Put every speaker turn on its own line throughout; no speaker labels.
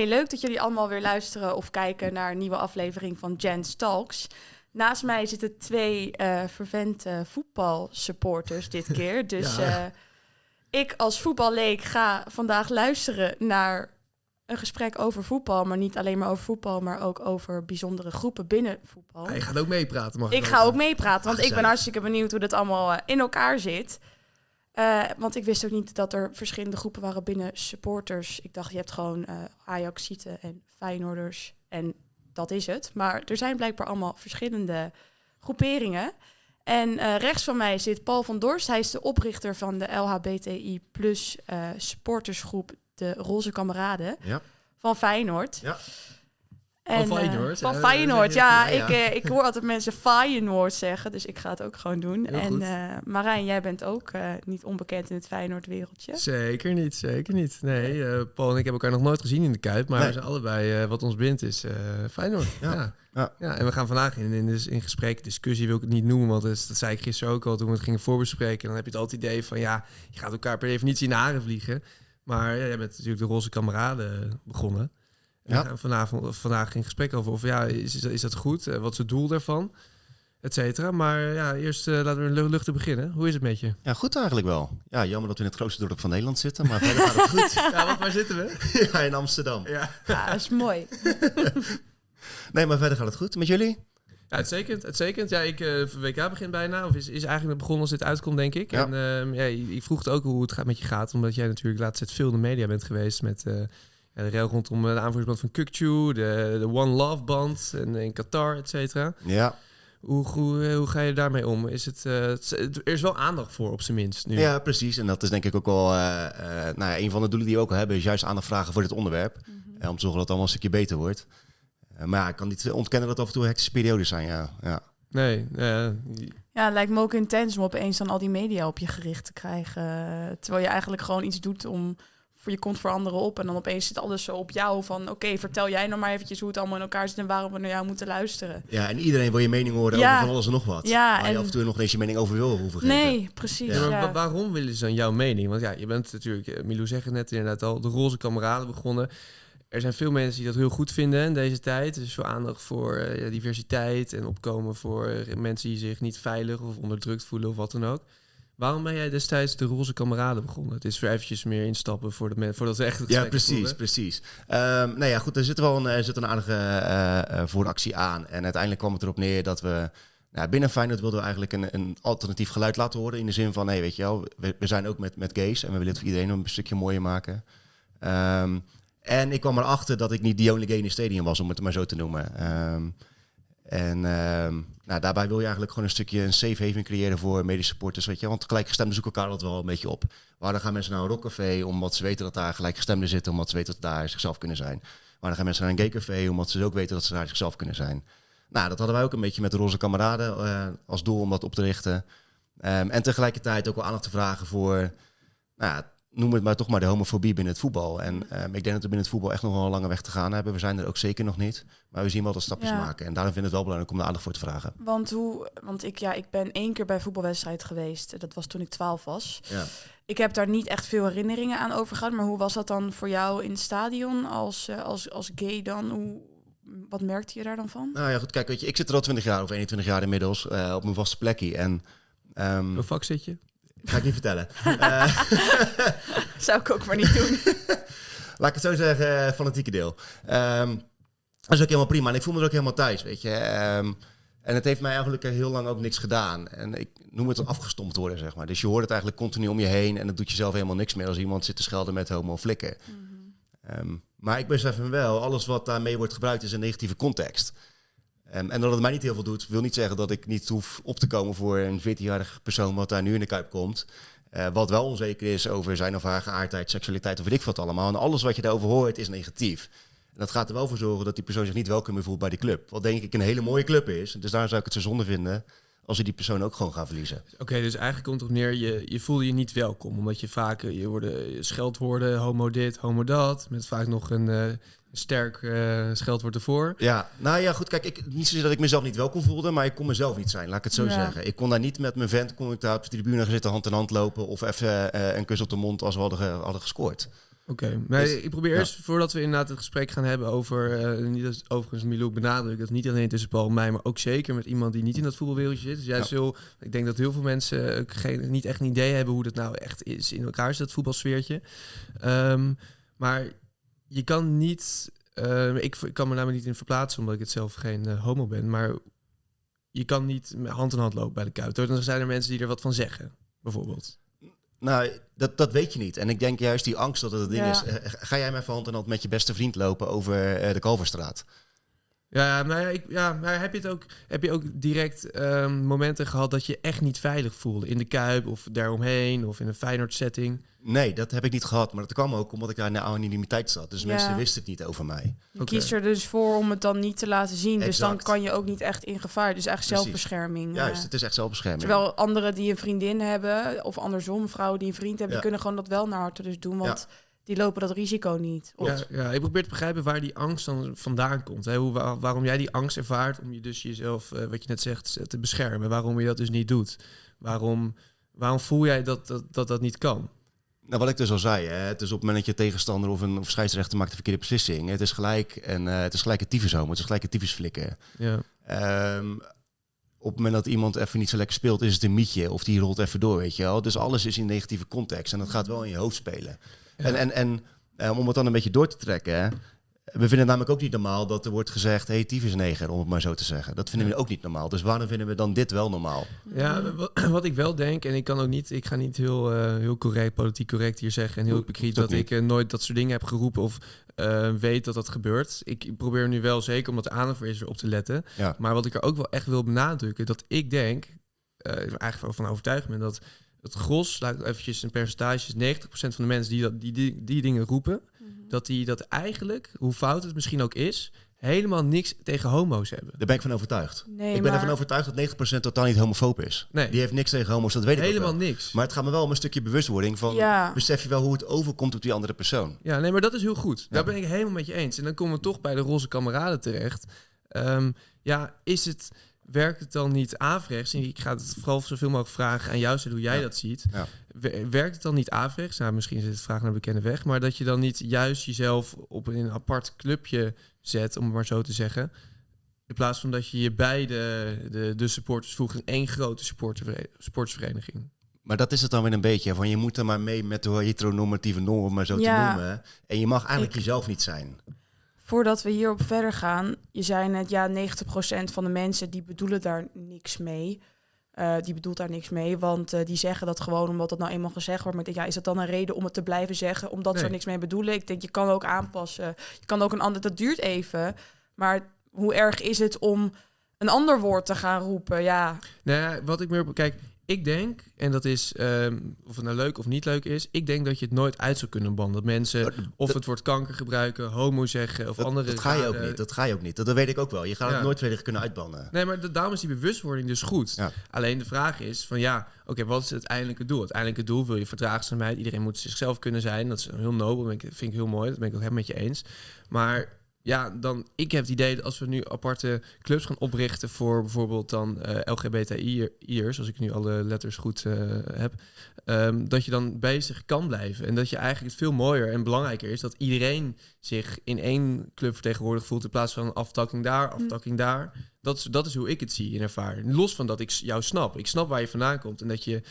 Hey, leuk dat jullie allemaal weer luisteren of kijken naar een nieuwe aflevering van Jen Talks. Naast mij zitten twee uh, vervente voetbalsupporters dit keer. Dus ja. uh, ik als voetballeek ga vandaag luisteren naar een gesprek over voetbal. Maar niet alleen maar over voetbal, maar ook over bijzondere groepen binnen voetbal.
Ja, je gaat ook meepraten, mag
ik ga ook meepraten, want Ach, ik ben hartstikke benieuwd hoe dat allemaal uh, in elkaar zit. Uh, want ik wist ook niet dat er verschillende groepen waren binnen supporters. Ik dacht, je hebt gewoon uh, Ajaxieten en Feyenoorders en dat is het. Maar er zijn blijkbaar allemaal verschillende groeperingen. En uh, rechts van mij zit Paul van Dorst. Hij is de oprichter van de LHBTI plus supportersgroep De Roze Kameraden
ja.
van Feyenoord.
Ja.
En,
van Feyenoord.
Uh, van Feyenoord, ja. ja, ja. Ik, uh, ik hoor altijd mensen Feyenoord zeggen, dus ik ga het ook gewoon doen.
Heel
en uh, Marijn, jij bent ook niet onbekend in het Feyenoord-wereldje.
Zeker niet, zeker niet. Nee, Paul en ik hebben elkaar nog nooit gezien in de Kuip, maar nee. we zijn allebei, wat ons bindt, is Feyenoord. Ja. Ja. ja. Ja. en we gaan vandaag in, in, dus in gesprek, discussie wil ik het niet noemen, want dat, dat zei ik gisteren ook al toen we het gingen voorbespreken. Dan heb je het altijd idee van, ja, je gaat elkaar per definitie in de haren vliegen. Maar ja, jij bent natuurlijk de roze kameraden begonnen. Ja. We gaan vanavond, vandaag in gesprek over of ja, is, is dat goed? Uh, wat is het doel daarvan? Et cetera. Maar ja, eerst uh, laten we luchtig beginnen. Hoe is het met je?
Ja, goed eigenlijk wel. Ja, jammer dat we in het grootste dorp van Nederland zitten, maar verder gaat het goed.
ja, want waar zitten we?
ja, in Amsterdam.
Ja,
ja dat is mooi.
nee, maar verder gaat het goed. Met jullie?
Ja, uitstekend. uitstekend. Ja, ik, uh, WK begint bijna. Of is, is eigenlijk begonnen als dit uitkomt, denk ik.
Ja.
En uh, ja, ik vroeg het ook hoe het gaat met je gaat. Omdat jij natuurlijk laatst het veel in de media bent geweest met... Ja, de rel rondom de aanvoeringsband van Kukchu, de, de One Love band en in Qatar, et cetera.
Ja.
Hoe, hoe, hoe ga je daarmee om? Is het, uh, het, er is wel aandacht voor, op zijn minst. Nu.
Ja, precies. En dat is denk ik ook wel uh, uh, nou ja, een van de doelen die we ook hebben, is juist aandacht vragen voor dit onderwerp. Mm -hmm. om te zorgen dat het allemaal een stukje beter wordt. maar ja, ik kan niet ontkennen dat het af en toe hectische periodes zijn. Ja. ja.
Nee.
Ja, het lijkt me ook intens om opeens dan al die media op je gericht te krijgen. Terwijl je eigenlijk gewoon iets doet om je komt voor anderen op. En dan opeens zit alles zo op jou van... oké, okay, vertel jij nou maar eventjes hoe het allemaal in elkaar zit... en waarom we naar jou moeten luisteren.
Ja, en iedereen wil je mening horen ja. over van alles en nog wat.
Ja,
waar
en...
je af en toe nog eens je mening over wil hoeven geven.
Nee, precies.
Ja.
Ja,
maar waarom willen ze dan jouw mening? Want ja, je bent natuurlijk... Milou zegt het net inderdaad al... de roze kameraden begonnen. Er zijn veel mensen die dat heel goed vinden in deze tijd. Dus veel aandacht voor uh, diversiteit... en opkomen voor uh, mensen die zich niet veilig of onderdrukt voelen... of wat dan ook. Waarom ben jij destijds de roze kameraden begonnen? Het is weer eventjes meer instappen voor de men, voordat we echt het
Ja, precies, precies. Um, nou ja, goed, er zit wel een, er zit een aardige uh, vooractie aan. En uiteindelijk kwam het erop neer dat we... Nou, binnen Feyenoord wilden we eigenlijk een, een alternatief geluid laten horen. In de zin van, nee, weet je wel, we, we zijn ook met, met gays. En we willen het voor iedereen een stukje mooier maken. Um, en ik kwam erachter dat ik niet the only gay in the stadium was, om het maar zo te noemen. Um, en uh, nou, daarbij wil je eigenlijk gewoon een stukje een safe haven creëren voor medische supporters, weet je. Want gelijkgestemden zoeken elkaar altijd wel een beetje op. Waar dan gaan mensen naar een rockcafé omdat ze weten dat daar gelijkgestemden zitten, omdat ze weten dat daar zichzelf kunnen zijn. Maar dan gaan mensen naar een gaycafé omdat ze ook weten dat ze daar zichzelf kunnen zijn. Nou, dat hadden wij ook een beetje met de roze kameraden uh, als doel om dat op te richten. Um, en tegelijkertijd ook wel aandacht te vragen voor, nou, noem het maar toch maar de homofobie binnen het voetbal. En um, ik denk dat we binnen het voetbal echt nog wel een lange weg te gaan hebben. We zijn er ook zeker nog niet. Maar we zien wel dat stapjes ja. maken. En daarom vind ik het wel belangrijk om de aandacht voor te vragen.
Want, hoe, want ik, ja, ik ben één keer bij voetbalwedstrijd geweest. Dat was toen ik 12 was.
Ja.
Ik heb daar niet echt veel herinneringen aan overgehouden. Maar hoe was dat dan voor jou in het stadion als, uh, als, als gay dan? Hoe, wat merkte je daar dan van?
Nou ja, goed, kijk, weet je, ik zit er al 20 jaar of 21 jaar inmiddels uh, op mijn vaste plekje. En, um,
Hoe vak zit je?
Ga ik niet vertellen. uh,
Zou ik ook maar niet doen.
Laat ik het zo zeggen, fanatieke deel. Um, dat is ook helemaal prima. En ik voel me er ook helemaal thuis, weet je. Um, en het heeft mij eigenlijk heel lang ook niks gedaan. En ik noem het afgestompt worden, zeg maar. Dus je hoort het eigenlijk continu om je heen... en het doet jezelf helemaal niks meer als iemand zit te schelden met homo flikken. Mm -hmm. um, maar ik besef me wel, alles wat daarmee wordt gebruikt is een negatieve context. Um, en dat het mij niet heel veel doet, wil niet zeggen dat ik niet hoef op te komen voor een 14-jarige persoon wat daar nu in de Kuip komt. Uh, wat wel onzeker is over zijn of haar geaardheid, seksualiteit of weet ik wat allemaal. En alles wat je daarover hoort is negatief. En dat gaat er wel voor zorgen dat die persoon zich niet welkom meer voelt bij die club. Wat denk ik een hele mooie club is. Dus daar zou ik het zo zonde vinden als ze die persoon ook gewoon gaan verliezen.
Oké, okay, dus eigenlijk komt het op neer, je, je voelde je niet welkom. Omdat je vaak, je worden scheldwoorden, homo dit, homo dat. Met vaak nog een uh, sterk uh, scheldwoord ervoor.
Ja, nou ja, goed, kijk, ik, niet zozeer dat ik mezelf niet welkom voelde, maar ik kon mezelf niet zijn, laat ik het zo ja. zeggen. Ik kon daar niet met mijn vent, kon ik daar op de tribune gaan zitten, hand in hand lopen of even uh, een kus op de mond als we hadden, hadden gescoord.
Oké, nee, ik probeer eerst, voordat we inderdaad het gesprek gaan hebben over, uh, niet als overigens Milou benadrukt, dat niet alleen tussen Paul en mij, maar ook zeker met iemand die niet in dat voetbalwereldje zit. Dus juist ja. ik denk dat heel veel mensen geen, niet echt een idee hebben hoe dat nou echt is in elkaar zit, dat voetbalsfeertje. Um, maar je kan niet, uh, ik, ik, kan me namelijk niet in verplaatsen omdat ik het zelf geen uh, homo ben, maar je kan niet hand in hand lopen bij de kuit. Dan zijn er mensen die er wat van zeggen, bijvoorbeeld.
Nou, dat, dat weet je niet. En ik denk juist die angst dat het het ding is. Eh, ga jij met hand en hand met je beste vriend lopen over uh, de Kalverstraat?
Ja, maar, ik, ja, maar heb, je het ook, heb je ook direct um, momenten gehad dat je echt niet veilig voelde? In de Kuip of daaromheen of in een Feyenoord setting?
Nee, dat heb ik niet gehad. Maar dat kwam ook omdat ik daar in de anonimiteit zat. Dus mensen wisten het niet over mij.
Je okay. kiest er dus voor om het dan niet te laten zien. Dus dan kan je ook niet echt in gevaar. Dus echt zelfbescherming.
Juist, uh, het is echt zelfbescherming.
Terwijl anderen die een vriendin hebben, of andersom, vrouwen die een vriend hebben, die kunnen gewoon dat wel naar harte dus doen. Want die lopen dat risico niet.
Ja, ja, ik probeer te begrijpen waar die angst dan vandaan komt. Hè? Hoe, waarom jij die angst ervaart om je dus jezelf, uh, wat je net zegt, te beschermen. Waarom je dat dus niet doet. Waarom, waarom voel jij dat dat, dat, dat niet kan?
Nou, wat ik dus al zei, hè, het is op het moment dat je tegenstander of een of scheidsrechter maakt de verkeerde beslissing. Het is gelijk en uh, het is gelijk een het is gelijk een tyfusflikken. Ja. Um, op het moment dat iemand even niet zo lekker speelt, is het een mietje of die rolt even door, weet je wel. Dus alles is in negatieve context en dat gaat wel in je hoofd spelen. En, en, en um, om het dan een beetje door te trekken, hè, we vinden het namelijk ook niet normaal dat er wordt gezegd... hey, neger, om het maar zo te zeggen. Dat vinden we ook niet normaal. Dus waarom vinden we dan dit wel normaal?
Ja, wat ik wel denk, en ik kan ook niet... ik ga niet heel, uh, heel correct, politiek correct hier zeggen... en heel hypocriet dat, dat ik uh, nooit dat soort dingen heb geroepen... of uh, weet dat dat gebeurt. Ik probeer nu wel zeker, omdat de aandacht is, op te letten. Ja. Maar wat ik er ook wel echt wil benadrukken... dat ik denk, eigenlijk wel van overtuigd ben... dat het gros, laat ik eventjes een percentage... 90% van de mensen die, dat, die, die, die dingen roepen dat die dat eigenlijk, hoe fout het misschien ook is, helemaal niks tegen homo's hebben.
Daar ben ik van overtuigd. Nee, ik ben ervan overtuigd dat 90% totaal niet homofoob is. Nee. Die heeft niks tegen homo's, dat weet ik
Helemaal niks.
Maar het gaat me wel om een stukje bewustwording van... Ja. besef je wel hoe het overkomt op die andere persoon.
Ja, nee, maar dat is heel goed. Daar ben ik helemaal met je eens. En dan komen we toch bij de roze kameraden terecht. Um, ja, is het werkt het dan niet averechts? En ik ga het vooral zoveel mogelijk vragen aan jou, hoe jij dat ziet. Ja. Werkt het dan niet averechts? Nou, misschien is het vraag naar bekende weg, maar dat je dan niet juist jezelf op een apart clubje zet, om het maar zo te zeggen. In plaats van dat je je beide de, de supporters voegt in één grote sportsvereniging.
Maar dat is het dan weer een beetje. Van je moet er maar mee met de heteronormatieve normen, maar zo te noemen. En je mag eigenlijk jezelf niet zijn
voordat we hierop verder gaan, je zei net, ja, 90% van de mensen die bedoelen daar niks mee. Uh, die bedoelt daar niks mee, want uh, die zeggen dat gewoon omdat dat nou eenmaal gezegd wordt. Maar ik denk, ja, is dat dan een reden om het te blijven zeggen, omdat ze er niks mee bedoelen? Ik denk, je kan ook aanpassen. Je kan ook een ander, dat duurt even. Maar hoe erg is het om een ander woord te gaan roepen? Ja.
Nou wat ik meer kijk, ik denk, en dat is ehm, of het nou leuk of niet leuk is, ik denk dat je het nooit uit zou kunnen bannen. Dat mensen of het woord kanker gebruiken, homo zeggen of andere.
Dat ga je ook niet. Dat ga je ook niet. Dat, weet ik ook wel. Je gaat het nooit volledig kunnen uitbannen.
Nee, maar de, daarom is die bewustwording dus goed. Alleen de vraag is van ja, oké, wat is het uiteindelijke doel? Het uiteindelijke doel wil je verdraagzaamheid. Iedereen moet zichzelf kunnen zijn. Dat is heel nobel. Dat vind ik heel mooi. Dat ben ik ook helemaal met je eens. Maar ja, dan ik heb het idee dat als we nu aparte clubs gaan oprichten voor bijvoorbeeld dan uh, eh, LGBTI'ers, als ik nu alle letters goed uh, heb, um, dat je dan bezig kan blijven. En dat je eigenlijk het veel mooier en belangrijker is dat iedereen zich in één club vertegenwoordigd voelt in plaats van aftakking daar, hm. aftakking daar. Dat is, dat is hoe ik het zie en ervaar. Los van dat ik jou snap. Ik snap waar je vandaan komt en dat je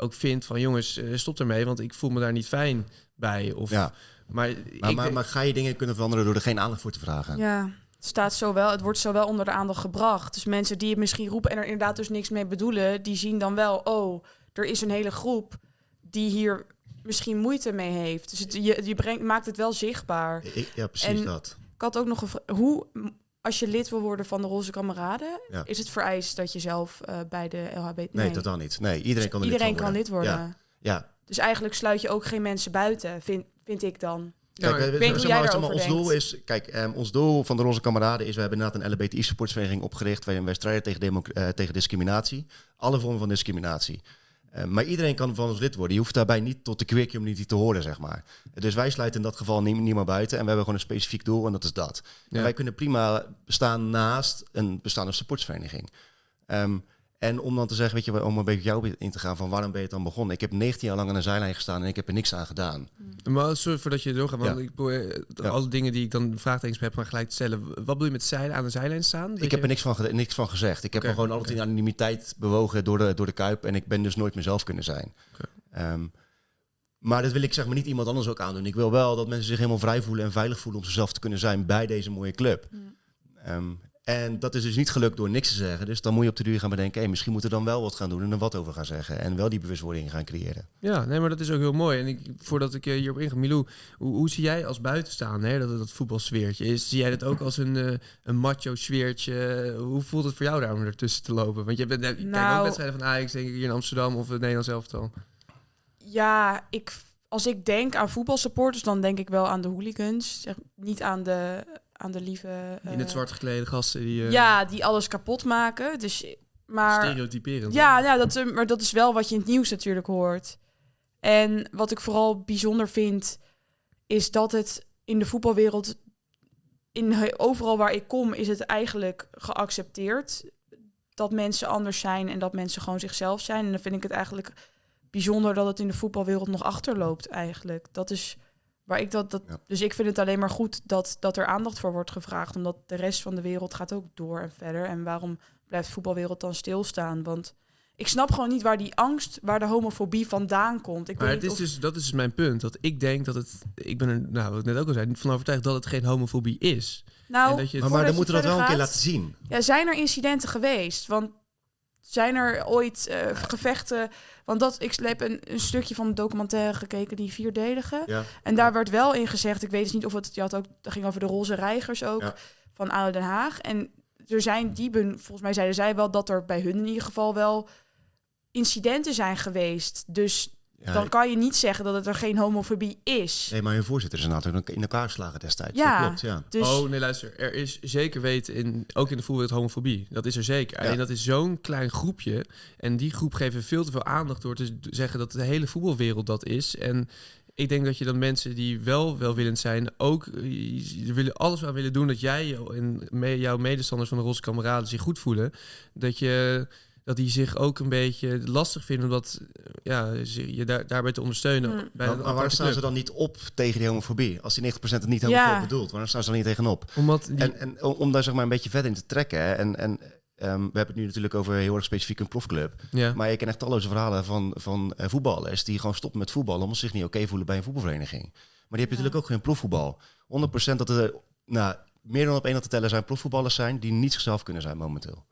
ook vindt van jongens, eh, stop ermee, want ik voel me daar niet fijn bij. Of,
ja. Maar, maar, maar, ga je dingen kunnen veranderen door er geen aandacht voor te vragen?
Ja, het, staat zo wel, het wordt zo wel onder de aandacht gebracht. Dus mensen die het misschien roepen en er inderdaad dus niks mee bedoelen, die zien dan wel, oh, er is een hele groep die hier misschien moeite mee heeft. Dus het, je, je brengt, maakt het wel zichtbaar.
ja, precies dat.
Ik had ook nog een hoe als je lid wil worden van de Roze Kameraden, is het vereist dat je zelf uh, bij de LHB...
Nee, nee, totaal niet. Nee, iedereen dus kan
iedereen
lid
kan
lid
worden. Ja. ja. Dus eigenlijk sluit je ook geen mensen buiten, vind, vind ik dan.
Kijk, ja, weet, weet zeg maar, ons doel is, kijk, um, ons doel van de Roze Kameraden is, we hebben inderdaad een LBTI-supportsvereniging opgericht, waarin wij strijden tegen, uh, tegen discriminatie, alle vormen van discriminatie. Uh, maar iedereen kan van ons lid worden. Je hoeft daarbij niet tot de queer community te horen, zeg maar. Dus wij sluiten in dat geval niemand buiten en we hebben gewoon een specifiek doel en dat is dat. Ja. En wij kunnen prima bestaan naast een bestaande supportsvereniging. Um, En om dan te zeggen, weet je, om een beetje jou in te gaan van waarom ben je dan begonnen? Ik heb 19 jaar lang aan de zijlijn gestaan en ik heb er niks aan gedaan.
Maar sorry voordat je doorgaat, want ik probeer ja. alle dingen die ik dan vraagtekens heb, maar gelijk te stellen. Wat bedoel je met zeilen aan de zijlijn staan?
ik heb er niks van, niks van gezegd. Ik heb er gewoon altijd in anonimiteit bewogen door de, door de kuip en ik ben dus nooit mezelf kunnen zijn. Ehm, maar dat wil ik zeg maar niet iemand anders ook aandoen. Ik wil wel dat mensen zich helemaal vrij voelen en veilig voelen om zichzelf te kunnen zijn bij deze mooie club. Mm. Ehm, en dat is dus niet gelukt door niks te zeggen. Dus dan moet je op de duur gaan bedenken, hey, misschien moeten we dan wel wat gaan doen en er wat over gaan zeggen. En wel die bewustwording gaan creëren.
Ja, nee, maar dat is ook heel mooi. En ik, voordat ik hierop inga, Milou, hoe, hoe, zie jij als buitenstaander hè, dat het dat voetbalsfeertje is? Zie jij dat ook als een, uh, een macho sfeertje? Hoe voelt het voor jou daar om ertussen te lopen? Want je bent nou, kijk ook nou- wedstrijden van Ajax, denk ik, hier in Amsterdam of het Nederlands elftal.
Ja, ik, als ik denk aan voetbalsupporters, dan denk ik wel aan de hooligans. Zeg, niet aan de aan de lieve...
In het eh, zwart geklede gasten die... Uh,
ja, die alles kapot maken. Dus, maar,
Stereotyperend.
Ja, ja dat, maar dat is wel wat je in het nieuws natuurlijk hoort. En wat ik vooral bijzonder vind, is dat het in de voetbalwereld... In, overal waar ik kom, is het eigenlijk geaccepteerd dat mensen anders zijn en dat mensen gewoon zichzelf zijn. En dan vind ik het eigenlijk bijzonder dat het in de voetbalwereld nog achterloopt eigenlijk. Dat is Waar ik dat, dat, Dus ik vind het alleen maar goed dat, dat er aandacht voor wordt gevraagd. Omdat de rest van de wereld gaat ook door en verder. En waarom blijft de voetbalwereld dan stilstaan? Want ik snap gewoon niet waar die angst, waar de homofobie vandaan komt. Ik
maar het is dus, dat is dus mijn punt. Dat ik denk dat het. Ik ben er, nou, wat ik net ook al zei, van overtuigd dat het geen homofobie is.
Nou,
dat je maar, dan moeten we dat wel een keer laten zien.
Ja, zijn er incidenten geweest? Want zijn er ooit uh, gevechten? Want dat, ik heb een, een, stukje van de documentaire gekeken, die vierdelige. Ja. En daar werd wel in gezegd, ik weet dus niet of het, je had ook, dat ging over de roze reigers ook, van Oude Den Haag. En er zijn diepen, volgens mij zeiden zij wel dat er bij hun in ieder geval wel incidenten zijn geweest. Dus dan kan je niet zeggen dat het er geen homofobie is.
Nee, maar hun voorzitter is natuurlijk in elkaar geslagen destijds. Ja, klopt, ja.
Dus... Oh, nee, luister. Er is zeker weten, in, ook in de voetbalwereld, homofobie. Dat is er zeker. Alleen dat is zo'n klein groepje. En die groep geven veel te veel aandacht door te zeggen dat de hele voetbalwereld dat is. En ik denk dat je dan mensen die wel welwillend zijn, ook uh, willen alles aan willen doen dat jij en jouw medestanders van de roze kameraden zich goed voelen. Dat je dat die zich ook een beetje lastig vinden omdat ja, je daar, daarbij te ondersteunen.
Mm. Bij maar, waar staan ze dan niet op tegen die homofobie? Als die 90% het niet helemaal ja. bedoelt, waarom staan ze dan niet tegenop?
Omdat die...
en, en om daar zeg maar een beetje verder in te trekken. Hè, en, en um, we hebben het nu natuurlijk over heel erg specifiek een profclub. Ja. Maar je kent echt talloze verhalen van, van uh, voetballers die gewoon stoppen met voetballen omdat ze zich niet oké voelen bij een voetbalvereniging. Maar die heb je natuurlijk ook geen profvoetbal. 100% dat er nou, meer dan op één te tellen zijn profvoetballers zijn die niet zichzelf kunnen zijn momenteel.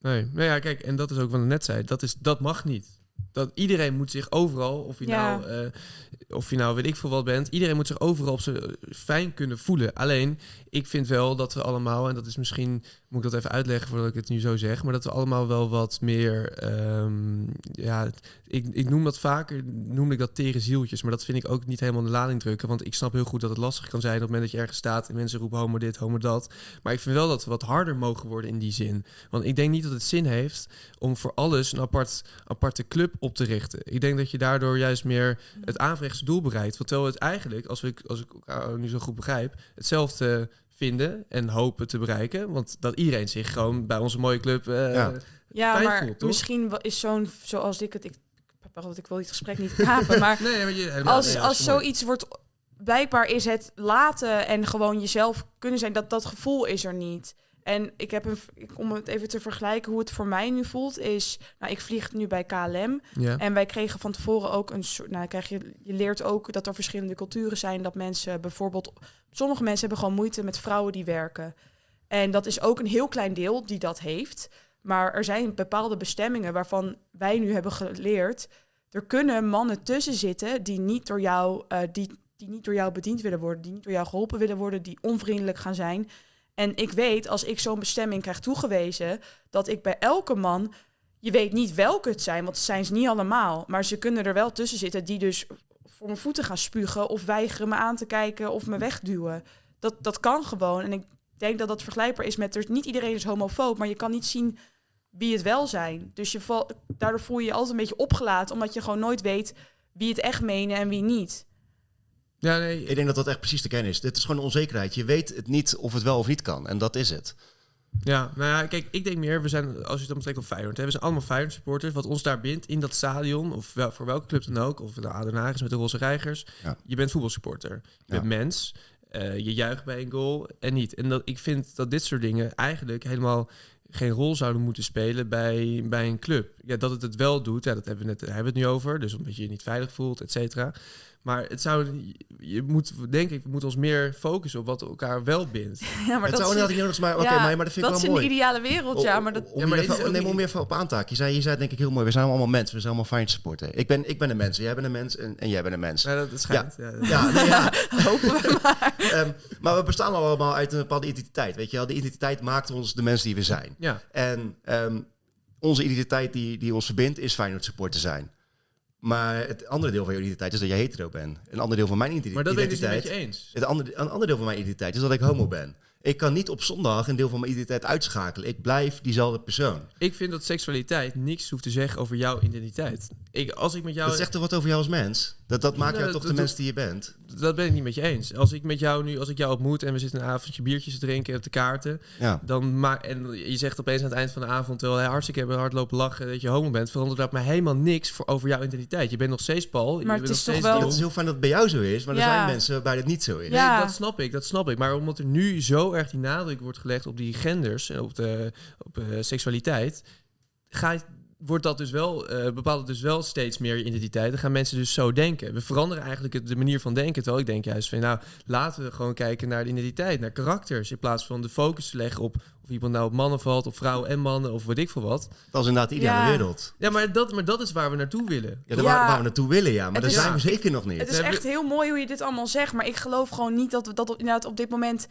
Nee, nou ja, kijk, en dat is ook wat ik net zei. Dat, is, dat mag niet dat iedereen moet zich overal, of je, nou, uh, of je nou weet ik veel wat bent, iedereen moet zich overal op zijn fijn kunnen voelen. Alleen, ik vind wel dat we allemaal, en dat is misschien, moet ik dat even uitleggen voordat ik het nu zo zeg, maar dat we allemaal wel wat meer, um, ja, ik, ik noem dat vaker, noem ik dat tere zieltjes, maar dat vind ik ook niet helemaal in de lading drukken, want ik snap heel goed dat het lastig kan zijn op het moment dat je ergens staat en mensen roepen homo dit, homo dat. Maar ik vind wel dat we wat harder mogen worden in die zin. Want ik denk niet dat het zin heeft om voor alles een apart, aparte club op te richten. Ik denk dat je daardoor juist meer het aanvrechtste doel bereikt. Terwijl het eigenlijk, als, we, als ik elkaar nu zo goed begrijp, hetzelfde vinden en hopen te bereiken. Want dat iedereen zich gewoon bij onze mooie club uh, ja.
ja maar voelt, misschien is zo'n, zoals ik het... Ik, ik wil dit gesprek niet kapen, maar, nee, maar je, als, als zoiets wordt... Blijkbaar is het laten en gewoon jezelf kunnen zijn, dat dat gevoel is er niet. En ik heb een, om het even te vergelijken hoe het voor mij nu voelt, is, nou, ik vlieg nu bij KLM. Ja. En wij kregen van tevoren ook een soort, nou, krijg je, je leert ook dat er verschillende culturen zijn. Dat mensen bijvoorbeeld, sommige mensen hebben gewoon moeite met vrouwen die werken. En dat is ook een heel klein deel die dat heeft. Maar er zijn bepaalde bestemmingen waarvan wij nu hebben geleerd. Er kunnen mannen tussen zitten die niet door jou, uh, die, die niet door jou bediend willen worden, die niet door jou geholpen willen worden, die onvriendelijk gaan zijn. En ik weet, als ik zo'n bestemming krijg toegewezen, dat ik bij elke man, je weet niet welke het zijn, want het zijn ze niet allemaal, maar ze kunnen er wel tussen zitten die dus voor mijn voeten gaan spugen of weigeren me aan te kijken of me wegduwen. Dat, dat kan gewoon. En ik denk dat dat vergelijkbaar is met, er, niet iedereen is homofoob, maar je kan niet zien wie het wel zijn. Dus je val, daardoor voel je je altijd een beetje opgelaten, omdat je gewoon nooit weet wie het echt menen en wie niet.
Ja, nee. Ik denk dat dat echt precies de kern is. Dit is gewoon onzekerheid. Je weet het niet of het wel of niet kan. En dat is het.
Ja, nou ja, kijk, ik denk meer, we zijn, als je het dan betrekt op Feyenoord, hè, we zijn allemaal Feyenoord supporters. Wat ons daar bindt in dat stadion, of wel, voor welke club dan ook, of de Aden is met de Roze Reigers, ja. je bent voetbalsupporter. Je bent mens, uh, je juicht bij een goal en niet. En dat, ik vind dat dit soort dingen eigenlijk helemaal geen rol zouden moeten spelen bij, bij een club. Ja, dat het het wel doet, ja, dat hebben we net hebben we het nu over. Dus omdat je je niet veilig voelt, et cetera. Maar het zou, je moet, denk ik, we moeten ons meer focussen op wat elkaar wel bindt.
Ja, maar het dat zou niet nodig maar, ja, maar, maar dat vind ik wel mooi.
Dat is een ideale wereld, ja. Maar dat,
om, ja, maar even, neem meer op aantaak. Je zei, je zei denk ik heel mooi, we zijn allemaal mensen, we zijn allemaal fijn supporten. Ik ben, ik ben een mens, jij bent een mens en, en jij bent een mens.
Ja, dat schijnt.
Ja, ja, nee, ja. hopen we maar. Um, maar we bestaan allemaal uit een bepaalde identiteit, weet je wel. De identiteit maakt ons de mensen die we zijn.
Ja.
En um, onze identiteit die, die ons verbindt is Feyenoord supporter zijn. Maar het andere deel van je identiteit is dat jij hetero bent. Een ander deel van mijn identiteit.
Maar dat ben ik dus niet met je eens.
Het andere, een ander deel van mijn identiteit is dat ik homo ben. Ik kan niet op zondag een deel van mijn identiteit uitschakelen. Ik blijf diezelfde persoon.
Ik vind dat seksualiteit niks hoeft te zeggen over jouw identiteit. Ik, als ik met jou...
Dat zegt toch wat over jou als mens? Dat, dat maakt jou toch de mens die je bent?
Dat ben ik niet met je eens. Als ik met jou nu, als ik jou ontmoet en we zitten een avondje biertjes te drinken op de kaarten,
ja.
dan maar en je zegt opeens aan het eind van de avond, terwijl hij hartstikke hebben hardlopen lachen dat je homo bent, verandert dat mij helemaal niks voor over jouw identiteit. Je bent nog steeds Paul.
Maar het is toch wel.
Het is heel fijn dat het bij jou zo is, maar er zijn mensen waarbij het niet zo is.
Ja. Nee, dat snap ik, dat snap ik. Maar omdat er nu zo erg die nadruk wordt gelegd op die genders en op de op, uh, seksualiteit, ga je wordt dat dus wel, uh, bepaalt dus wel steeds meer identiteit. Dan gaan mensen dus zo denken. We veranderen eigenlijk de manier van denken. Terwijl ik denk juist van, nou, laten we gewoon kijken naar de identiteit, naar karakters. In plaats van de focus te leggen op of iemand nou op mannen valt, of vrouwen en mannen, of weet ik veel wat.
Dat is inderdaad de ideale wereld.
Ja, maar dat, maar dat is waar we naartoe willen.
Ja, Waar, waar, we naartoe willen, ja. Maar daar zijn we zeker nog niet.
Het is echt heel mooi hoe je dit allemaal zegt. Maar ik geloof gewoon niet dat we dat inderdaad op dit moment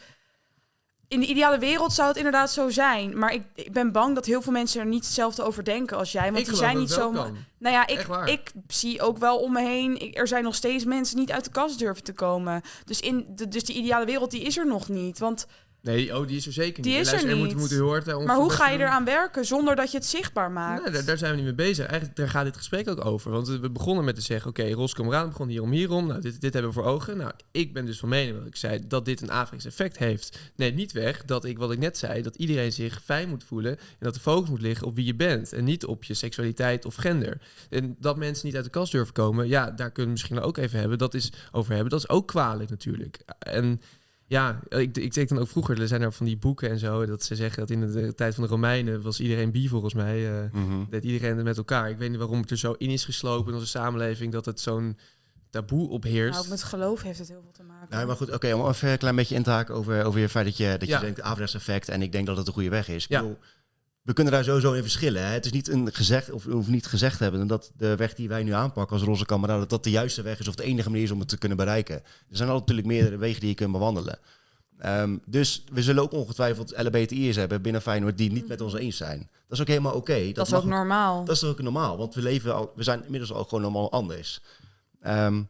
in de ideale wereld zou het inderdaad zo zijn. Maar ik, ik, ben bang dat heel veel mensen er niet hetzelfde over denken als jij. Want die zijn niet zo. Nou ja, ik, ik zie ook wel om me heen. er zijn nog steeds mensen niet uit de kast durven te komen. Dus, in de, dus die ideale wereld die is er nog niet. Want
Nee, oh, die is er zeker
niet. Die is er niet. Moet, moet hoort, maar hoe ga je eraan werken zonder dat je het zichtbaar maakt?
Nee, daar, daar, zijn we niet mee bezig. Eigenlijk daar gaat dit gesprek ook over. Want we begonnen met te zeggen, oké, okay, begon hierom, hierom. Nou, dit, dit hebben we voor ogen. Nou, ik ben dus van mening, wat ik zei, dat dit een Afriks effect heeft. Nee, niet weg dat ik, wat ik net zei, dat iedereen zich fijn moet voelen. En dat de focus moet liggen op wie je bent. En niet op je seksualiteit of gender. En dat mensen niet uit de kast durven komen, ja, daar kunnen we misschien ook even hebben. Dat is over hebben. Dat is ook kwalijk natuurlijk. En ja, ik, ik denk dan ook vroeger, er zijn er van die boeken en zo, dat ze zeggen dat in de, tijd van de Romeinen was iedereen bi volgens mij. Uh, mm Dat iedereen met elkaar. Ik weet niet waarom het er zo in is geslopen in onze samenleving, dat het zo'n taboe opheerst.
Nou, ook met geloof heeft het heel veel te maken.
Nou, maar goed, oké, om even een klein beetje in te haken over, over je feit dat je, dat je denkt, effect en ik denk dat het een goede weg is. Ik ja. bedoel, we kunnen daar sowieso in verschillen. Hè? Het is niet een gezegd of, of niet gezegd hebben dat de weg die wij nu aanpakken als roze kameraden, dat dat de juiste weg is of de enige manier is om het te kunnen bereiken. Er zijn natuurlijk meerdere wegen die je kunt bewandelen. Um, dus we zullen ook ongetwijfeld LBTI'ers hebben binnen Feyenoord die niet met ons eens zijn. Dat is ook helemaal oké.
Dat, dat, is ook normaal.
Dat is ook normaal, want we leven al, we zijn inmiddels al gewoon normaal anders. Um,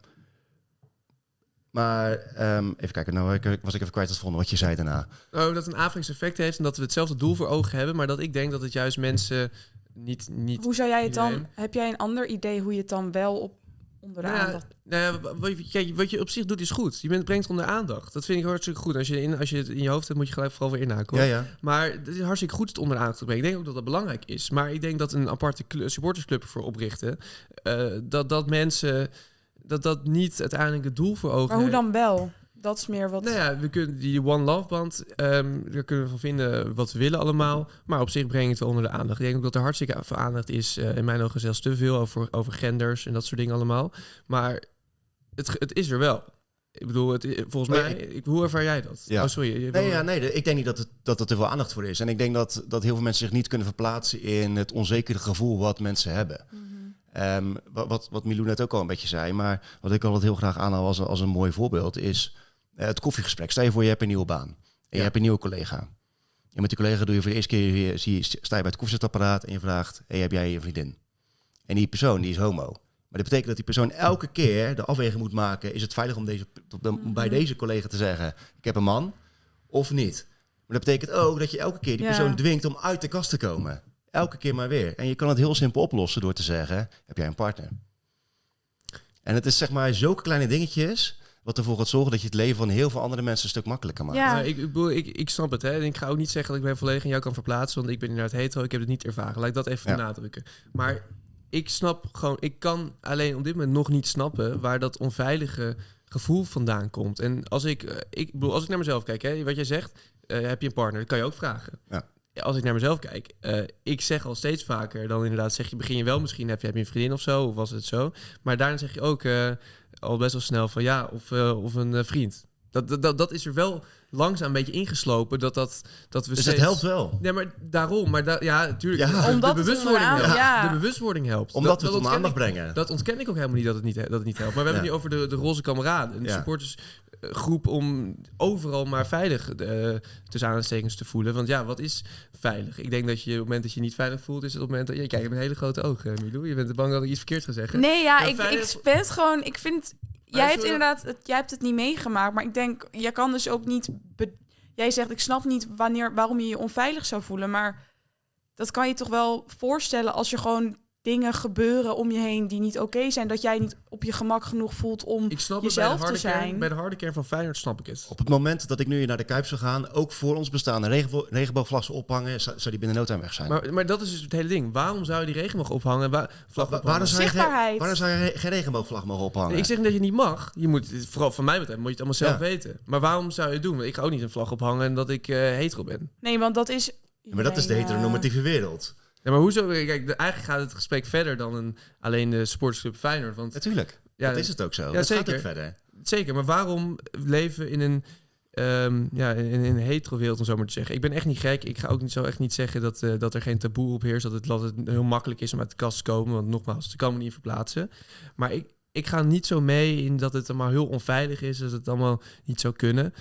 maar um, even kijken, nou was ik even kwijt het volgende wat je zei daarna.
Oh, dat een Afriks effect heeft en dat we hetzelfde doel voor ogen hebben, maar dat ik denk dat het juist mensen niet. niet
hoe zou jij het dan? Heb jij een ander idee hoe je het dan wel op onder de nou aandacht.
Nou wat, je, wat je op zich doet is goed. Je bent, brengt onder aandacht. Dat vind ik hartstikke goed. Als je, in, als je het in je hoofd hebt, moet je gelijk vooral weer inhaken.
Ja, ja.
Maar het is hartstikke goed het onder aandacht te brengen. Ik denk ook dat dat belangrijk is. Maar ik denk dat een aparte supportersclub voor oprichten... Uh, dat, dat mensen... dat dat niet uiteindelijk het doel voor ogen
Maar hoe dan wel? dat is meer wat.
Nou ja, we kunnen die One Love Band, um, daar kunnen we van vinden wat we willen allemaal. Maar op zich brengt het wel onder de aandacht. Ik denk ook dat er hartstikke veel aandacht is, uh, in mijn ogen zelfs te veel, over, over genders en dat soort dingen allemaal. Maar het, het is er wel. Ik bedoel, het, volgens mij, ik, hoe ervaar jij dat?
Ja.
Oh, sorry.
Nee, ja, nee, ik denk niet dat, het, dat er te veel aandacht voor is. En ik denk dat, dat heel veel mensen zich niet kunnen verplaatsen in het onzekere gevoel wat mensen hebben. Mhm. Um, wat, wat Milou net ook al een beetje zei, maar wat ik altijd heel graag aanhaal als, als een mooi voorbeeld is eh, het koffiegesprek. Stel je voor, je hebt een nieuwe baan. En je hebt een nieuwe collega. En met die collega doe je voor de eerste keer, zie je, sta je bij het koffiezetapparaat en je vraagt, hey, heb jij je vriendin? En die persoon, die is homo. Maar dat betekent dat die persoon elke keer de afweging moet maken, is het veilig om, deze, om bij mhm. deze collega te zeggen, ik heb een man, of niet? Maar dat betekent ook dat je elke keer die persoon dwingt om uit de kast te komen. Elke keer maar weer. En je kan het heel simpel oplossen door te zeggen, heb jij een partner? En het is zeg maar zulke kleine dingetjes Wat ervoor gaat zorgen dat je het leven van heel veel andere mensen een stuk makkelijker maakt.
Ja, ik, ik, ik, ik snap het. Hè. En ik ga ook niet zeggen dat ik ben volledig in jou kan verplaatsen. Want ik ben inderdaad hetero. Ik heb het niet ervaren. Laat ik dat even benadrukken. Maar ik snap gewoon... Ik kan alleen op dit moment nog niet snappen... waar dat onveilige gevoel vandaan komt. En als ik... Eh, ik bedoel, als ik naar mezelf kijk, hè, wat jij zegt... Uh, heb je een partner? Dat kan je ook vragen. Ja als ik naar mezelf kijk, uh, ik zeg al steeds vaker dan inderdaad zeg je begin je wel misschien heb je, heb je een vriendin of zo of was het zo, maar daarna zeg je ook uh, al best wel snel van ja of, uh, of een vriend. Dat, dat, dat is er wel langzaam een beetje ingeslopen dat dat dat we
dus steeds... het helpt wel.
Ja, maar daarom, maar da ja, natuurlijk. Ja. Omdat de bewustwording helpt. Ja. De bewustwording helpt.
Omdat dat, we het om aandacht brengen.
Dat ontken ik ook helemaal niet dat het niet, dat het niet helpt. Maar we hebben het nu over de, de roze kameraden. De supporters groep om overal maar veilig uh, tussen aanstekens te voelen. Want ja, wat is veilig? Ik denk dat je op het moment dat je niet veilig voelt, is het op het moment dat je kijkt met hele grote ogen, Milou. Je bent bang dat ik iets verkeerd ga zeggen.
Nee, ja, ik, ik ben gewoon. Ik vind. Jij hebt inderdaad, het, jij hebt het niet meegemaakt, maar ik denk, jij kan dus ook niet. jij zegt, ik snap niet wanneer, waarom je je onveilig zou voelen, maar dat kan je toch wel voorstellen als je gewoon dingen gebeuren om je heen die niet oké zijn. Dat jij niet op je gemak genoeg voelt om ik snap jezelf te zijn.
Kern, bij de harde kern van Feyenoord snap ik het.
Op het moment dat ik nu naar de Kuip zou gaan, ook voor ons bestaande regenboogvlag ophangen, zou, die binnen no time weg zijn.
Maar, maar dat is dus het hele ding. Waarom zou je die regenboog ophangen? Waar,
vlag ophangen? Waarom, zou je, waarom zou je geen regenboogvlag mogen ophangen?
ik zeg niet dat je niet mag. Je moet, vooral van mij betreft, moet je het allemaal zelf weten. Maar waarom zou je het doen? Want ik ga ook niet een vlag ophangen en dat ik uh, hetero ben.
Nee, want dat is...
maar dat is de heteronormatieve wereld.
Ja, maar hoezo? Kijk, eigenlijk gaat het gesprek verder dan een, alleen de sportsclub Feyenoord. Want,
Natuurlijk, ja, dat is het ook zo. Ja, dat zeker. gaat verder.
Zeker, maar waarom leven in een, um, ja, in, in, een hetero wereld, om zo maar te zeggen? Ik ben echt niet gek. Ik ga ook niet, zo echt niet zeggen dat, uh, dat er geen taboe op heerst. Dat het, dat het heel makkelijk is om uit de kast te komen. Want nogmaals, ze komen niet verplaatsen. Maar ik, ik ga niet zo mee in dat het allemaal heel onveilig is. Dat het allemaal niet zou kunnen.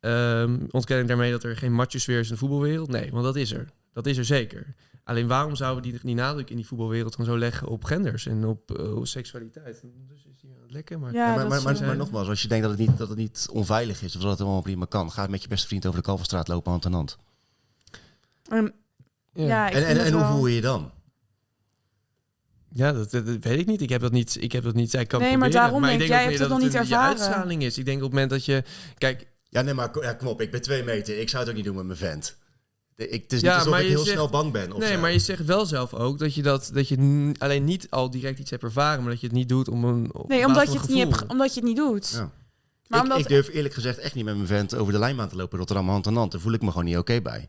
Um, ontken ik daarmee dat er geen matchesfeer is in de voetbalwereld? Nee, want dat is er. Dat is er zeker. Alleen waarom zouden we die, die nadruk in die voetbalwereld dan zo leggen op genders en op, uh, seksualiteit? Dus is die lekker, maar...
Ja, maar, maar, maar, maar, nogmaals, als je denkt dat het niet, dat het niet onveilig is of dat het helemaal prima kan, ga met je beste vriend over de Kalverstraat lopen hand in hand.
Um, ja. en,
en, en hoe voel je je dan?
Ja, dat, dat, weet ik niet. Ik heb dat niet. Ik heb dat niet. Zij kan
nee,
maar
daarom maar ik denk jij hebt het nog niet ervaren.
uitstraling is. Ik denk op het moment dat je, kijk.
Ja, nee, maar ja, kom op. Ik ben twee meter. Ik zou het ook niet doen met mijn vent. Ik, het is niet alsof ik heel snel bang ben.
Of nee, maar je zegt wel zelf ook dat je dat, dat je alleen niet al direct iets hebt ervaren, maar dat je het niet doet om een.
Nee, omdat je, het niet hebt, omdat je het niet doet. Ja.
Maar ik, omdat... ik, durf eerlijk gezegd echt niet met mijn vent over de lijnbaan te lopen Rotterdam hand aan hand. Daar voel ik me gewoon niet oké bij.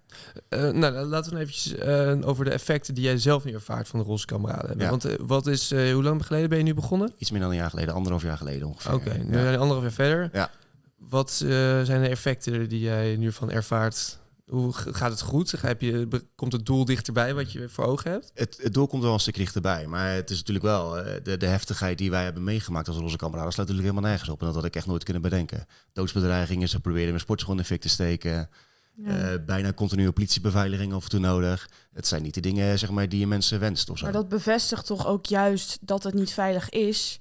Uh, nou, laten we eventjes uh, over de effecten die jij zelf nu ervaart van de roze kameraden hebben. Want uh, wat is, hoe lang geleden ben je nu begonnen?
Iets meer dan een jaar geleden, anderhalf jaar geleden ongeveer.
Oké, okay, nu ja. anderhalf jaar verder.
Ja.
Wat zijn de effecten die jij nu van ervaart hoe gaat het goed? Heb je, komt het doel dichterbij wat je voor ogen hebt?
Het, het doel komt wel een stuk dichterbij. Maar het is natuurlijk wel eh, de, de heftigheid die wij hebben meegemaakt als roze kameraden. sluit natuurlijk helemaal nergens op. En dat had ik echt nooit kunnen bedenken. Doodsbedreigingen, ze proberen mijn sportschool in fik te steken. Ja. Uh, bijna continue politiebeveiliging af en toe nodig. Het zijn niet de dingen zeg maar, die je mensen wenst. Of zo.
Maar dat bevestigt toch ook juist dat het niet veilig is.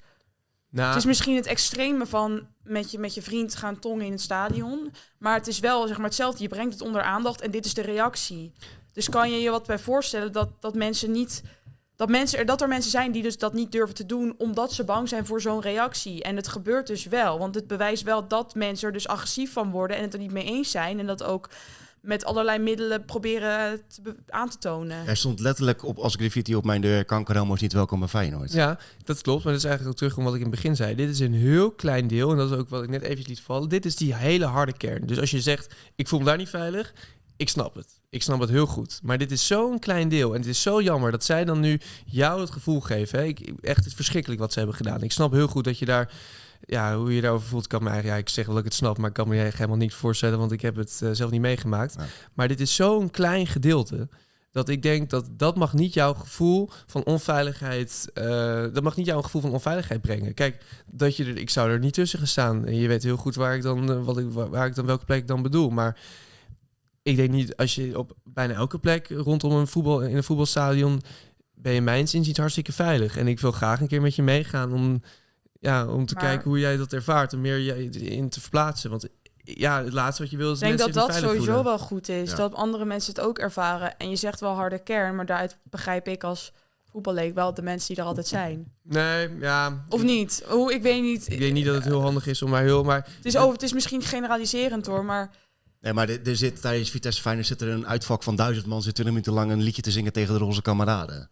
Nou, het is misschien het extreme van met je, met je vriend gaan tongen in het stadion. Maar het is wel zeg maar, hetzelfde. Je brengt het onder aandacht en dit is de reactie. Dus kan je je wat bij voorstellen dat, dat mensen niet. Dat, mensen, er, dat er mensen zijn die dus dat niet durven te doen omdat ze bang zijn voor zo'n reactie. En het gebeurt dus wel. Want het bewijst wel dat mensen er dus agressief van worden en het er niet mee eens zijn. En dat ook met allerlei middelen proberen te aan te tonen.
Er stond letterlijk op als graffiti op mijn deur... kankerhelmo's niet welkom bij Feyenoord.
Ja, dat klopt. Maar dat is eigenlijk ook terug om wat ik in het begin zei. Dit is een heel klein deel. En dat is ook wat ik net even liet vallen. Dit is die hele harde kern. Dus als je zegt, ik voel me daar niet veilig... Ik snap het. Ik snap het heel goed. Maar dit is zo'n klein deel. En het is zo jammer dat zij dan nu jou het gevoel geven. Hè? Ik, echt, het is verschrikkelijk wat ze hebben gedaan. Ik snap heel goed dat je daar ja, hoe je daarover voelt, kan me eigenlijk, ja, ik zeg wel dat ik het snap, maar ik kan me helemaal niet voorstellen, want ik heb het uh, zelf niet meegemaakt. Maar dit is zo'n klein gedeelte dat ik denk dat dat mag niet jouw gevoel van onveiligheid, uh, dat mag niet jouw gevoel van onveiligheid brengen. Kijk, dat je er, ik zou er niet tussen gaan staan en je weet heel goed waar ik dan, uh, wat ik, waar ik dan welke plek ik dan bedoel, maar ik denk niet als je op bijna elke plek rondom een voetbal in een voetbalstadion ben je mijns inziens hartstikke veilig en ik wil graag een keer met je meegaan om ja, om te kijken hoe jij dat ervaart. Om meer je in te verplaatsen. Want ja, het laatste wat je wil is
Ik denk
dat
dat sowieso wel goed is. Dat andere mensen het ook ervaren. En je zegt wel harde kern, maar daaruit begrijp ik als voetbal leek wel de mensen die er altijd zijn.
Nee, ja.
Of niet? Hoe, ik weet niet.
Ik weet niet dat het heel handig is om maar heel... Maar
het, is over, het is misschien generaliserend hoor, maar...
Nee, maar er, zit tijdens Vitesse Feyenoord zit er een uitvak van duizend man... zit 20 minuten lang een liedje te zingen tegen de roze kameraden.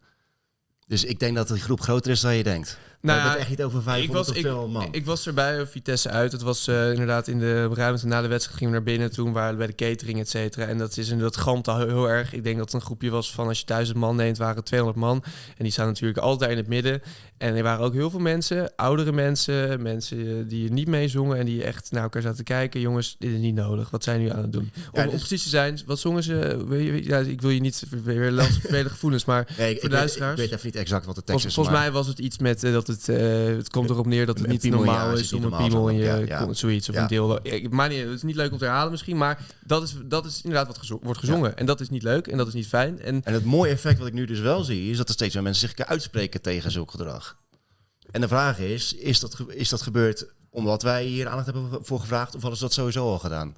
Dus ik denk dat die groep groter is dan je denkt. Nou, ja, echt niet over 500 ik was, of man.
Ik, was erbij, Vitesse uit. Het was uh, inderdaad in de ruimte na de wedstrijd gingen we naar binnen. Toen waren we bij de catering, et cetera. En dat is in dat gamt al heel, erg. Ik denk dat het een groepje was van als je duizend man neemt, waren 200 man. En die staan natuurlijk altijd in het midden. En er waren ook heel veel mensen, oudere mensen, mensen eh, die niet meezongen en die echt naar elkaar zaten te kijken. Jongens, dit is niet nodig. Wat zijn jullie aan het doen? Om, dus... precies te zijn, wat zongen ze? Ja, ik wil je niet weer vele gevoelens, maar
nee, voor de luisteraars. Ik weet even niet exact wat de tekst
is. Volgens mij was het iets met uh, dat het, uh, het komt erop neer dat het niet normaal is om een piemel in je zoiets of een deel. Maar niet, het is niet leuk om te herhalen misschien, maar dat is, dat is inderdaad wat gezo wordt gezongen. En dat is niet leuk en dat is niet fijn. En,
en het mooie effect wat ik nu dus wel zie, is dat er steeds meer mensen zich uitspreken tegen zulk gedrag. En de vraag is, is dat, is dat gebeurd omdat wij hier aandacht hebben voor gevraagd of hadden ze dat sowieso al gedaan?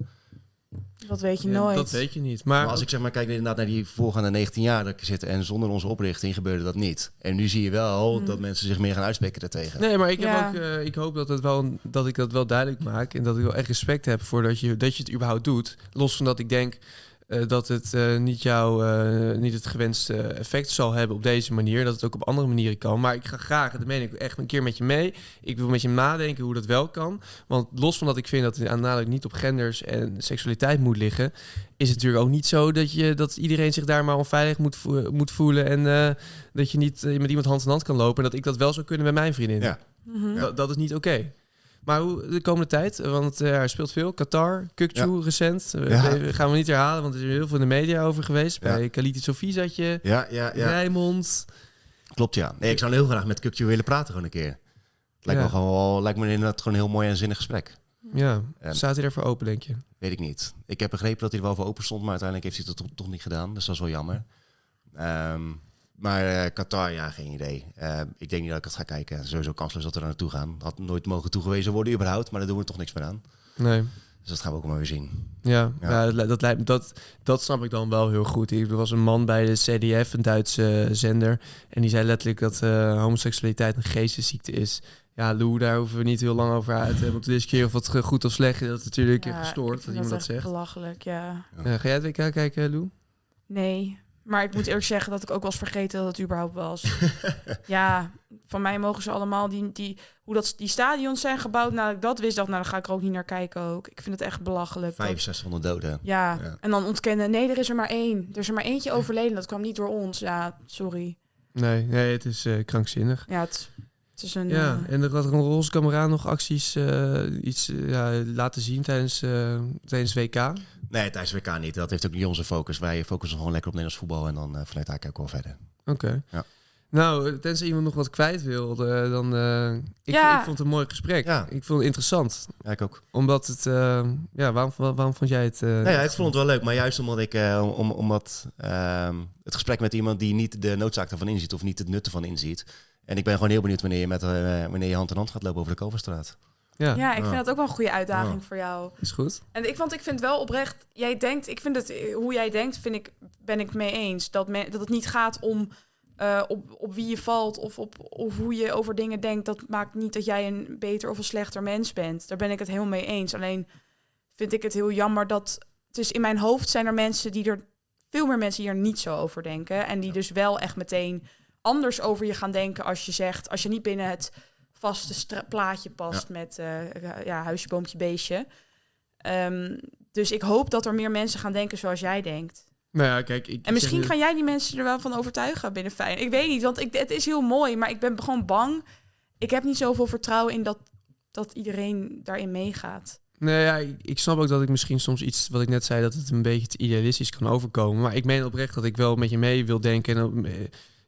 Dat weet je nooit.
dat weet je niet. Maar,
maar, als ik zeg maar kijk inderdaad naar die voorgaande 19 jaar dat ik zit en zonder onze oprichting gebeurde dat niet. En nu zie je wel mm. dat mensen zich meer gaan uitspreken daartegen.
Nee, maar ik, heb ook, uh, ik hoop dat, het wel, dat ik dat wel duidelijk maak en dat ik wel echt respect heb voor dat je, dat je het überhaupt doet. Los van dat ik denk, uh, dat het uh, niet, jou, uh, niet het gewenste effect zal hebben op deze manier. Dat het ook op andere manieren kan. Maar ik ga graag, dat meen ik echt een keer met je mee. Ik wil met je nadenken hoe dat wel kan. Want los van dat ik vind dat het aannemelijk niet op genders en seksualiteit moet liggen, is het natuurlijk ook niet zo dat, je, dat iedereen zich daar maar onveilig moet, vo moet voelen. En dat je niet met iemand hand in hand kan lopen. En dat ik dat wel zou kunnen met mijn vriendin. Ja. Mm -hmm. dat, dat is niet oké. Okay. Maar hoe de komende tijd? Want uh, hij speelt veel. Qatar, Kukju recent. Uh, gaan we niet herhalen, want er is heel veel in de media over geweest. Bij Kaliti Sofie zat je.
Ja, ja, ja.
Rijmond.
Klopt, ja. Nee, ik zou heel graag met Kukju willen praten gewoon een keer. Lijkt, me, gewoon, lijkt me inderdaad gewoon een heel mooi en zinnig gesprek.
Ja, staat hij ervoor open, denk je?
Weet ik niet. Ik heb begrepen dat hij er wel voor open stond, maar uiteindelijk heeft hij het toch, toch niet gedaan. Dus dat is wel jammer. Um, maar uh, Qatar, ja, geen idee. Uh, ik denk niet dat ik het ga kijken. Sowieso kansloos dat we er naartoe gaan. Had nooit mogen toegewezen worden überhaupt, maar daar doen we toch niks meer aan.
Nee.
Dus dat gaan we ook maar weer zien.
Ja, ja. ja dat, dat, dat, dat snap ik dan wel heel goed. Er was een man bij de CDF, een Duitse zender. En die zei letterlijk dat uh, homoseksualiteit een geestesziekte is. Ja, Lou, daar hoeven we niet heel lang over uit te hebben. Op deze keer of wat goed of slecht is, dat is natuurlijk ja, gestoord dat iemand dat zegt.
belachelijk, ja.
ja. Ga jij het WK kijken, Lou?
Nee, maar ik moet eerlijk zeggen dat ik ook was vergeten dat het überhaupt was. ja, van mij mogen ze allemaal die, die hoe dat die stadions zijn gebouwd. Nou, ik dat wist, dacht, nou, dan ga ik er ook niet naar kijken ook. Ik vind het echt belachelijk.
6500 doden.
Ja. ja. en dan ontkennen. Nee, er is er maar één. Er is er maar eentje overleden. Dat kwam niet door ons. Ja, sorry.
Nee, nee, het is uh, krankzinnig.
Ja, het, het is een.
Ja, uh, en er had een roze camera nog acties uh, iets ja, laten zien tijdens tijdens WK.
Nee, tijdens WK niet. Dat heeft ook niet onze focus. Wij focussen gewoon lekker op Nederlands voetbal en dan uh, vanuit daar kijken we wel verder.
Oké. Ja. Nou, tenzij iemand nog wat kwijt wilde, dan... Uh, ik, ja. ik, vond het een mooi gesprek. Ja. Ik vond het interessant.
Ja, ik ook.
Omdat het... Uh, ja, waarom, waarom vond jij het... Uh,
nou ja, ik vond het wel leuk. Maar juist omdat ik... om, omdat ehm, het gesprek met iemand die niet de noodzaak ervan inziet... of niet het nut ervan inziet. En ik ben gewoon heel benieuwd wanneer je, met, wanneer je hand in hand gaat lopen over de Koverstraat.
Ja, ja ik vind dat ook wel een goede uitdaging voor jou.
Is goed.
En ik, vond, ik vind wel oprecht, jij denkt, ik vind het, hoe jij denkt, vind ik, ben ik mee eens. Dat, me, dat het niet gaat om uh, op, op wie je valt of op of hoe je over dingen denkt. Dat maakt niet dat jij een beter of een slechter mens bent. Daar ben ik het helemaal mee eens. Alleen vind ik het heel jammer dat, dus in mijn hoofd zijn er mensen die er, veel meer mensen die er niet zo over denken. En die dus wel echt meteen anders over je gaan denken als je zegt, als je niet binnen het vaste plaatje past met uh, ja, huisje, boompje, beestje. Um, dus ik hoop dat er meer mensen gaan denken zoals jij denkt.
Nou ja, kijk, ik
en misschien ga jij die mensen er wel van overtuigen binnen fijn. Ik weet niet, want ik, het is heel mooi, maar ik ben gewoon bang. Ik heb niet zoveel vertrouwen in dat, dat iedereen daarin meegaat.
Nee, ja, ik snap ook dat ik misschien soms iets, wat ik net zei, dat het een beetje te idealistisch kan overkomen. Maar ik meen oprecht dat ik wel met je mee wil denken. En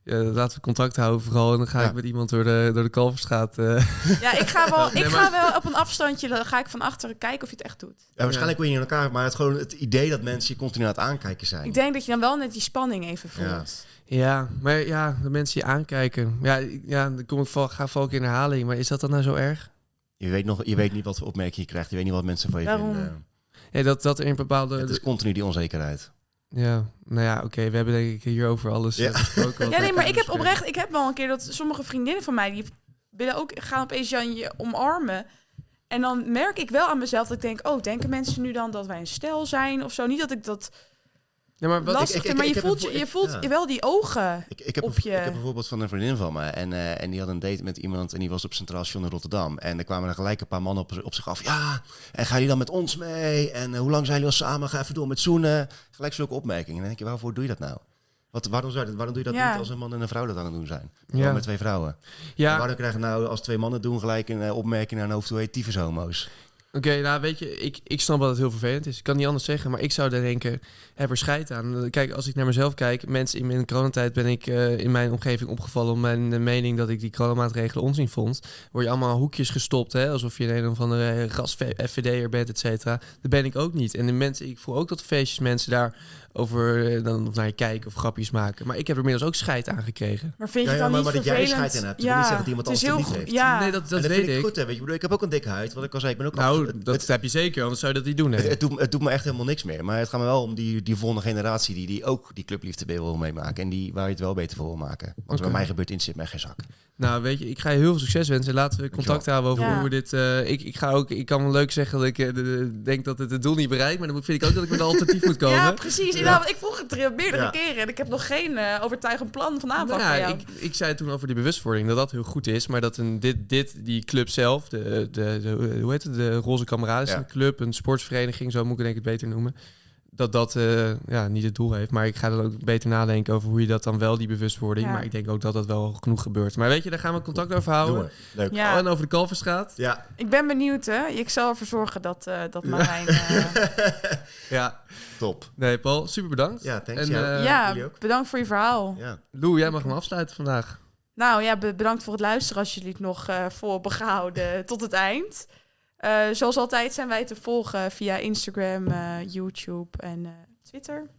eh, uh, laten we contact houden vooral. En dan ga ik met iemand door de, door de Kalverstraat. Uh.
Ja, ik ga wel, ik ga wel op een afstandje. Dan ga ik van achteren kijken of je het echt doet.
Ja, waarschijnlijk wil je in elkaar. Maar het, gewoon het idee dat mensen je continu aan het aankijken zijn.
Ik denk dat je dan wel net die spanning even voelt.
Ja, maar ja, de mensen je aankijken. Ja, ja dan kom ik val, ga volk in herhaling. Maar is dat dan nou zo erg?
Je weet, nog, je weet niet wat voor opmerking je krijgt. Je weet niet wat mensen van je
Waarom?
vinden.
Ja, dat, dat er in bepaalde...
Het is continu die onzekerheid.
Ja, nou ja, oké. we hebben denk ik hier over alles ja.
besproken. Ja, nee, maar ik heb oprecht... Ik heb wel een keer dat sommige vriendinnen van mij... die willen ook gaan opeens Jan je omarmen. En dan merk ik wel aan mezelf dat ik denk... oh, denken mensen nu dan dat wij een stel zijn of zo? Niet dat ik dat ja, maar wat, lastig ik, ik, maar je voelt, je, je voelt wel die ogen ik, ik heb op je...
Ik heb bijvoorbeeld van een vriendin van me en, uh, en die had een date met iemand en die was op Centraal Station in Rotterdam. En er kwamen er gelijk een paar mannen op, op zich af. Ja, en ga je dan met ons mee? En uh, hoe lang zijn jullie al samen? Ga even door met zoenen. Gelijk zulke opmerkingen. En dan denk je, waarvoor doe je dat nou? Wat, waarom, zou dat, waarom doe je dat niet als een man en een vrouw dat aan het doen zijn? Ja. met twee vrouwen. Ja. En waarom krijgen nou als twee mannen doen gelijk een uh, opmerking naar een hoofd, hoe heet tyfus homo's?
Oké, nou weet je, ik, ik snap dat het heel vervelend is. Ik kan niet anders zeggen, maar ik zou denken, heb er scheid aan. Kijk, als ik naar mezelf kijk, mensen in mijn coronatijd ben ik uh, in mijn omgeving opgevallen om mijn uh, mening dat ik die coronamaatregelen onzin vond. Word je allemaal hoekjes gestopt, hè, alsof je een of andere gas FVD'er bent, et cetera. Dat ben ik ook niet. En de mensen, ik voel ook dat feestjes mensen daar over uh, dan naar je kijken of grapjes maken. Maar ik heb er inmiddels ook scheid aan gekregen.
Maar vind je ja, ja, dan maar, niet maar vervelend?
dat jij scheid in hebt, ja, niet zeggen dat iemand anders het niet heeft.
Ja. Nee, dat, dat, weet ik.
Goed, hè, weet je, ik heb ook een dikke huid, wat ik al zei. Ik ben ook
nou, dat het, heb je zeker, anders zou je dat niet doen.
Het, het, doet, het doet me echt helemaal niks meer. Maar het gaat me wel om die, die volgende generatie die, die ook die clubliefde wil meemaken. En die, waar je het wel beter voor wil maken. Want okay. bij mij gebeurt in zit met geen zak.
Nou, weet je, ik ga je heel veel succes wensen. Laten we contact houden over hoe we dit... Uh, ik, ik, ga ook, ik kan wel leuk zeggen dat ik uh, denk dat het het doel niet bereikt. Maar dan vind ik ook dat ik met een alternatief moet komen.
Ja, precies. Ja. ik vroeg het meerdere keren en ik heb nog geen uh, overtuigend plan van aanpak nou,
ik, ik zei toen over die bewustwording dat dat heel goed is. Maar dat een, dit, dit, die club zelf, de, de, de hoe heet het, de Roze Kameraden Club, een sportsvereniging, zo moet ik denk ik het beter noemen dat dat uh, ja, niet het doel heeft. Maar ik ga dan ook beter nadenken over hoe je dat dan wel, die bewustwording. Maar ik denk ook dat dat wel genoeg gebeurt. Maar weet je, daar gaan we contact over houden. Leuk. Ja. en over de Kalverstraat.
Ja.
Ik ben benieuwd, hè. Ik zal ervoor zorgen dat, uh, dat Marijn... Uh...
ja.
Top.
Nee, Paul, super bedankt.
Ja, thanks.
En, ja, ja bedankt voor je verhaal.
Ja.
Lou, jij mag hem afsluiten vandaag.
Nou ja, bedankt voor het luisteren als jullie het nog voor behouden tot het eind. Uh, zoals altijd zijn wij te volgen via Instagram, uh, YouTube en uh, Twitter.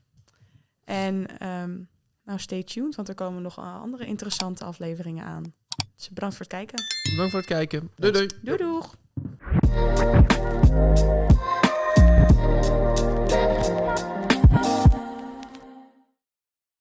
En um, nou, stay tuned, want er komen nog andere interessante afleveringen aan. Dus bedankt voor het kijken.
Bedankt voor het kijken. Doei doei.
Doei doeg.